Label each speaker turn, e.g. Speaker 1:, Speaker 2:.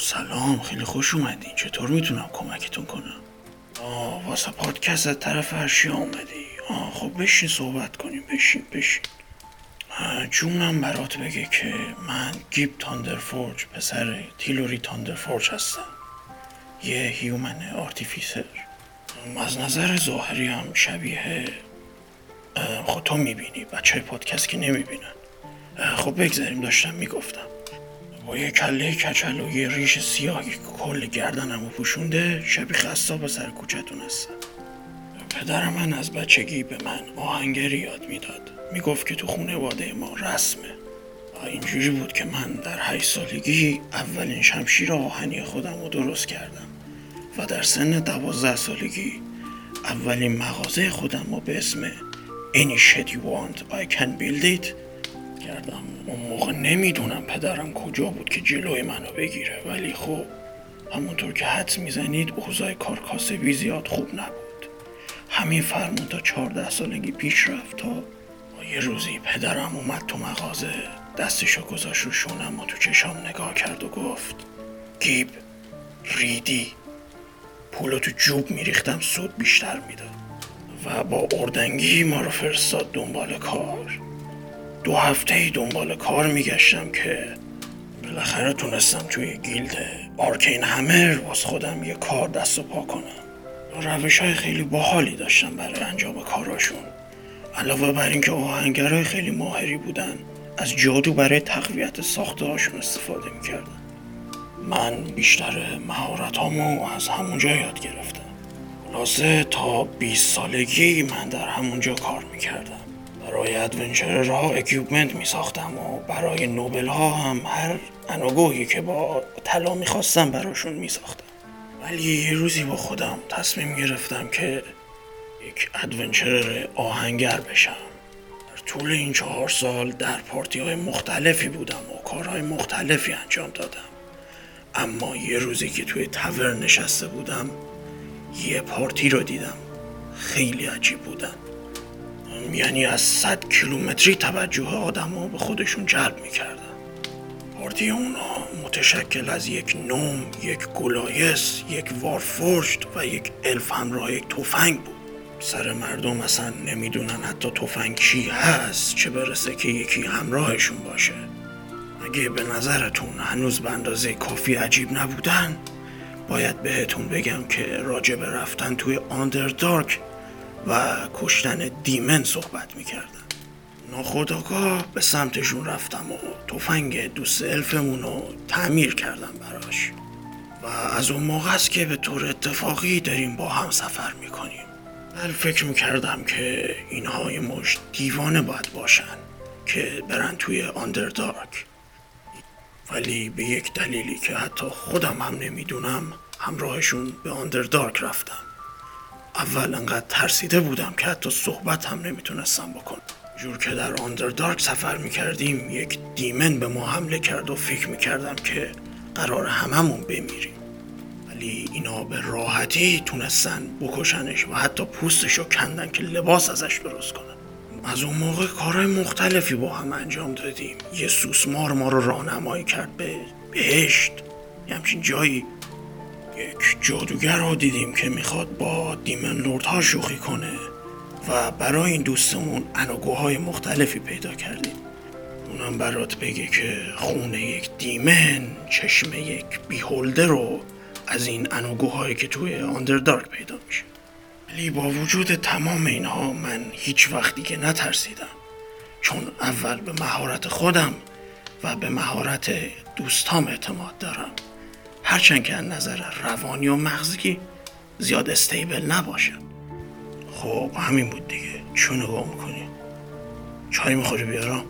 Speaker 1: سلام خیلی خوش اومدین. چطور می‌تونم کمکتون کنم؟ آه واسه پادکست طرف هرشی آمدی آه خب بشین صحبت کنیم. بشین بشین. جونم برات بگه که من گیب تاندرفورج پسر تیلوری تاندرفورج هستم. یه human artificer. از نظر ظاهری هم شبیه خب تو می‌بینی. بچه پادکست که نمی‌بینن. خب بگذاریم داشتم می‌گفتم. با یه کله کچل و یه ریش سیاهی که کل گردنمو پوشونده شبیه خستاب سر کوچتون هستم. پدر من از بچگی به من آهنگری یاد می‌داد. می‌گفت که تو خونواده ما رسمه. و اینجوری بود که من در هشت سالگی اولین شمشیر آهنی خودم رو درست کردم و در سن دوازده سالگی اولین مغازه خودم رو به اسم Any shit you want I can build it کردم. اون موقع نمی‌دونم پدرم کجا بود که جلوی منو بگیره ولی خب همونطور که حدس می‌زنید اوضاع کار کاسبی زیاد خوب نبود. همین فرمون تا چهارده سالگی پیش رفت تا یه روزی پدرم اومد تو مغازه دستشو گذاشت رو شونم و تو چشام نگاه کرد و گفت گیب ریدی. پولو تو جوب میریختم سود بیشتر می‌داد و با اردنگی ما رو فرستاد دنبال کار. دو هفته دنبال کار میگشتم که بالاخره تونستم توی guild Arcane Hammer واس خودم یه کار دست و پا کنم. روش های خیلی باحالی داشتم برای انجام کاراشون. علاوه بر اینکه آهنگرهای خیلی ماهری بودن از جادو برای تقویت ساخته هاشون استفاده می‌کردن من بیشتر مهارت از همونجا یاد گرفتم. خلاصه تا 20 سالگی من در همونجا کار می‌کردم. برای adventurer ها equipment می ساختم و برای noble ها هم هر ان و گوهی که با طلا می‌خواستم براشون می ساختم. ولی یه روزی با خودم تصمیم گرفتم که یک adventurer آهنگر بشم. در طول این چهار سال در پارتی های مختلفی بودم و کارهای مختلفی انجام دادم. اما یه روزی که توی tavern نشسته بودم یه پارتی رو دیدم. خیلی عجیب بودن. یعنی از صد کیلومتری توجه آدم به خودشون جلب می‌کردن. پارتی اونا متشکل از یک gnome، یک goliath، یک warforged و یک الف همراه یک تفنگ بود. سر مردم اصلا نمی‌دونن حتی تفنگ چی هست چه برسه که یکی همراهشون باشه. اگه به نظرتون هنوز به اندازه کافی عجیب نبودن باید بهتون بگم که راجع به رفتن توی آندردارک و کشتن دیمن صحبت می‌کردن. ناخداگاه به سمتشون رفتم و تفنگ دوست الفمون رو تعمیر کردم براش. و از اون موقع است که به طور اتفاقی داریم با هم سفر می‌کنیم. ولی فکر می‌کردم که اینها یه مش دیوانه باید باشن که برن توی آندردارک ولی به یک دلیلی که حتی خودم هم نمی‌دونم همراهشون به آندردارک رفتم. اول انقدر ترسیده بودم که حتی صحبت هم نمی‌تونستم بکنم. جور که در آندردارک سفر می‌کردیم یک دیمن به ما حمله کرد و فکر می‌کردم که قرار هممون بمیریم. ولی اینا به راحتی تونستن بکشنش و حتی پوستشو کندن که لباس ازش درست کنن. از اون موقع کارهای مختلفی با هم انجام دادیم. یه سوسمار ما رو راهنمایی کرد به بهشت. یه همچین جایی یک جادوگر رو دیدیم که می‌خواد با دیمن لورد ها شوخی کنه و برای این دوستمون انوگوهای مختلفی پیدا کردیم. اونم برات بگه که خونه یک دیمن چشم یک بیهولده رو از این انوگوهایی که توی آندردارک پیدا میشه. ولی با وجود تمام اینها من هیچ وقتی که نترسیدم. چون اول به مهارت خودم و به مهارت دوستام اعتماد دارم. هرچند که از نظر روانی و مغزی زیاد استیبل نباشن خب همین بود دیگه. چون نگاه می‌کنی؟ چای می‌خوری بیارم؟